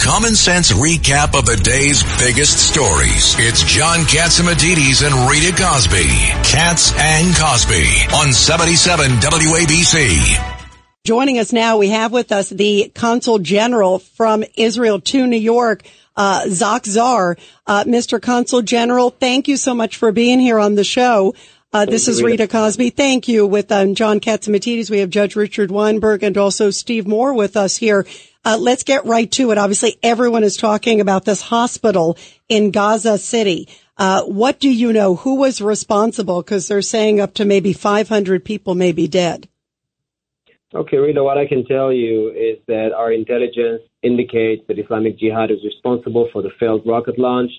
common sense recap of the day's biggest stories. It's John Catsimatidis and Rita Cosby. Katz and Cosby on 77 WABC. Joining us now, we have with us the Consul General from Israel to New York, uh, Tsach Saar. Uh, Mr. Consul General, thank you so much for being here on the show. Uh, this is Rita Cosby. Thank you. With um, John Catsimatidis, we have Judge Richard Weinberg and also Steve Moore with us here. Uh, let's get right to it. Obviously, everyone is talking about this hospital in Gaza City. Uh, what do you know? Who was responsible? Because they're saying up to maybe 500 people may be dead. Okay, Rita, what I can tell you is that our intelligence indicates that Islamic Jihad is responsible for the failed rocket launch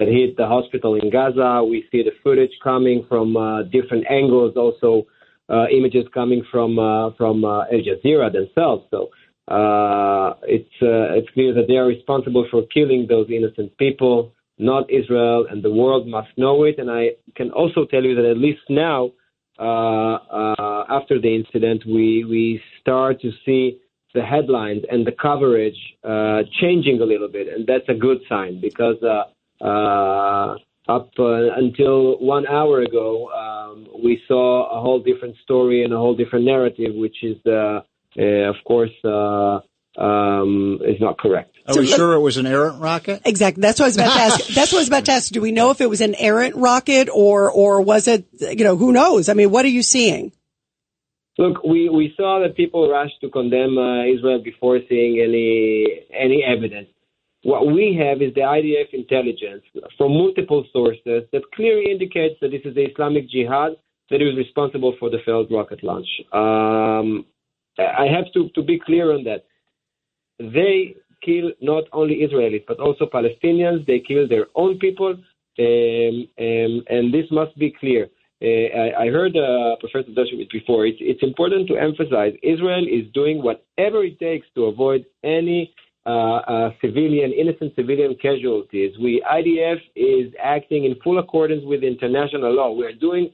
that hit the hospital in Gaza. We see the footage coming from uh, different angles, also uh, images coming from uh, from uh, Al Jazeera themselves. So uh, it's uh, it's clear that they are responsible for killing those innocent people, not Israel, and the world must know it. And I can also tell you that at least now after the incident, we we start to see the headlines and the coverage changing a little bit, and that's a good sign because up until one hour ago, um, we saw a whole different story and a whole different narrative, which is, of course, um, is not correct. Are we sure it was an errant rocket? Exactly. That's what I was about to ask. That's what I was about to ask. Do we know if it was an errant rocket or, or was it, you know, who knows? I mean, what are you seeing? Look, we, we saw that people rushed to condemn uh, Israel before seeing any any evidence. What we have is the IDF intelligence from multiple sources that clearly indicates that this is the Islamic Jihad that is responsible for the failed rocket launch. Um, I have to, to be clear on that. They kill not only Israelis but also Palestinians. They kill their own people, um, um, and this must be clear. Uh, I, I, heard uh, Professor Dershowitz before. It's, it's, important to emphasize Israel is doing whatever it takes to avoid any civilian, innocent civilian casualties. We IDF is acting in full accordance with international law. We are doing.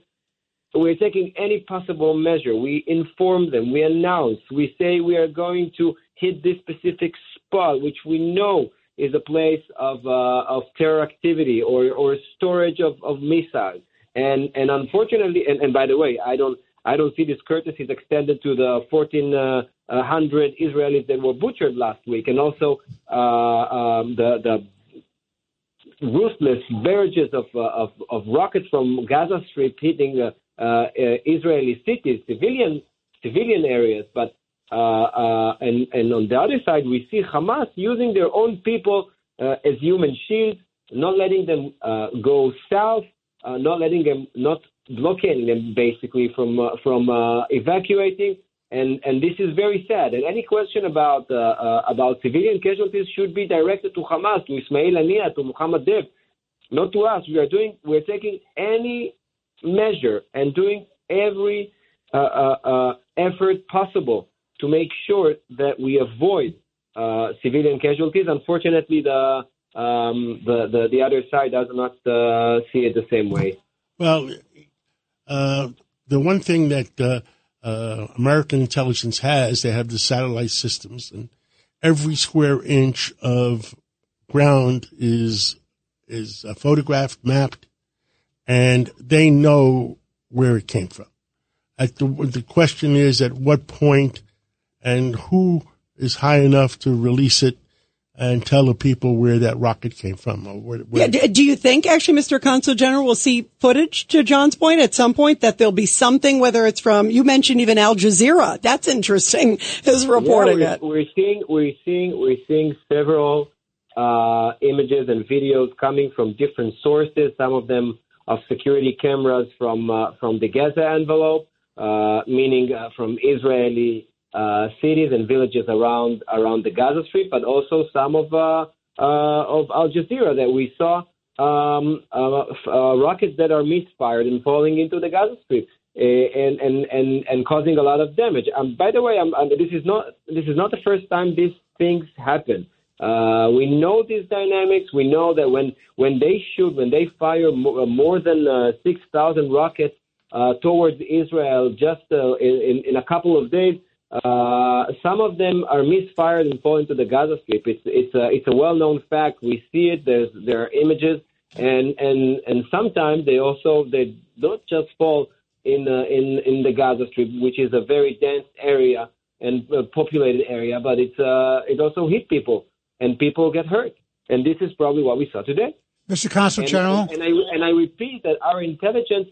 We're taking any possible measure. We inform them. We announce. We say we are going to hit this specific spot, which we know is a place of uh, of terror activity or or storage of, of missiles. And and unfortunately, and, and by the way, I don't I don't see these courtesies extended to the 1,400 uh, Israelis that were butchered last week, and also uh, um, the the ruthless barrages of, uh, of, of rockets from Gaza Strip hitting uh, uh, Israeli cities, civilian civilian areas. But uh, uh, and, and on the other side, we see Hamas using their own people uh, as human shields, not letting them go south, not letting them, not blockading them basically from from evacuating. And, and this is very sad. And any question about about civilian casualties should be directed to Hamas, to Ismail Haniyeh, to Muhammad Deif, not to us. We are doing, we're taking any measure and doing every uh, uh, uh, effort possible to make sure that we avoid uh, civilian casualties. Unfortunately, the, um, the, the the other side does not uh, see it the same way. Well, uh, the one thing that uh, uh, American intelligence has, they have the satellite systems, and every square inch of ground is is uh, photographed, mapped, and they know where it came from. At the, the question is, at what point and who is high enough to release it and tell the people where that rocket came from. Or where, where yeah, do you think actually, Mr. Consul General, will see footage to John's point at some point that there'll be something, whether it's from, you mentioned even Al Jazeera. That's interesting is reporting yeah, we're, it. We're seeing, we're seeing, we're seeing several, uh, images and videos coming from different sources, some of them of security cameras from, uh, from the Gaza envelope, uh, meaning uh, from Israeli uh, cities and villages around around the Gaza Strip, but also some of uh, uh, of Al Jazeera that we saw um, uh, uh, rockets that are misfired and falling into the Gaza Strip. And, and and and causing a lot of damage. Um, by the way, I'm, I'm, this is not this is not the first time these things happen. We know these dynamics. We know that when when they shoot, when they fire more, more than six thousand rockets towards Israel just in, in, a couple of days, Uh, some of them are misfired and fall into the Gaza Strip. It's it's a it's a well known fact. We see it. There's there are images, and and and sometimes they also they don't just fall in uh, in in the Gaza Strip, which is a very dense area and uh, populated area, but it's uh, it also hit people and people get hurt, and this is probably what we saw today. Mr. Consul And, General, and, I and I repeat that our intelligence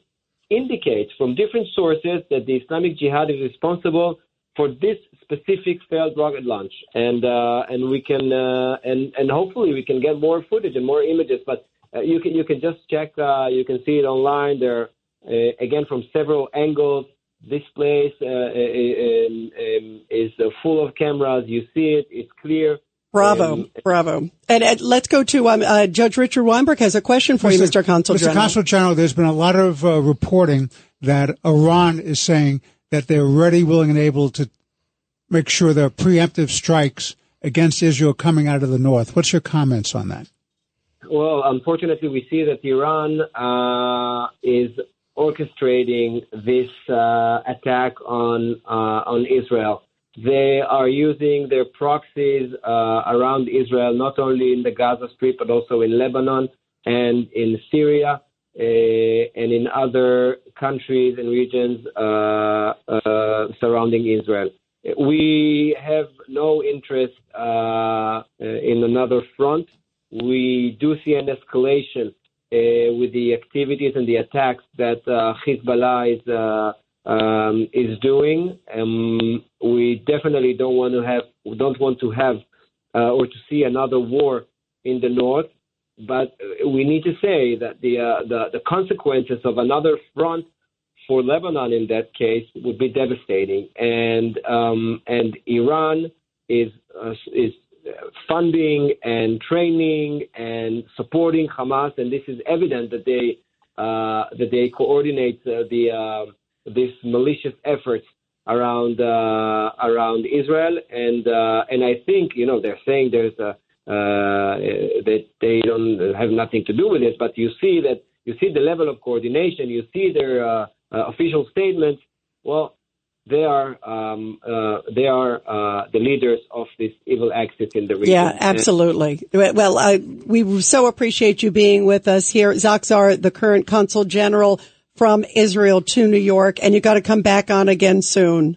indicates from different sources that the Islamic Jihad is responsible for this specific failed rocket launch, and uh, and we can uh, and and hopefully we can get more footage and more images. But uh, you can you can just check. Uh, you can see it online. There uh, again from several angles. This place uh, um, um, is uh, full of cameras. You see it. It's clear. Bravo, Um, bravo. And, and let's go to um, uh, Judge Richard Weinberg has a question for you, Mr. Consul Mr. General. Consul General, there's been a lot of uh, reporting that Iran is saying that they're ready, willing, and able to make sure there are preemptive strikes against Israel coming out of the north. What's your comments on that? Well, unfortunately, we see that Iran uh, is orchestrating this uh, attack on uh, on Israel. They are using their proxies uh, around Israel, not only in the Gaza Strip but also in Lebanon and in Syria and in other countries and regions uh, uh, surrounding Israel. We have no interest uh, in another front. We do see an escalation with the activities and the attacks that Hezbollah is um, is doing. Um, we definitely don't want to have don't want to have uh, or to see another war in the north. But we need to say that the uh, the, the consequences of another front for Lebanon in that case would be devastating, and um, and Iran is uh, is funding and training and supporting Hamas, and this is evident that they uh, that they coordinate uh, the uh, this malicious efforts around uh, around Israel, and uh, and I think you know they're saying there's a uh, that they don't have nothing to do with it, but you see that you see the level of coordination, you see their uh, uh, official statements. Well, they are um, uh, they are uh, the leaders of this evil axis in the region. Yeah, absolutely. Well, I, we so appreciate you being with us here. Tsach Saar, the current consul general from Israel to New York, and you got to come back on again soon.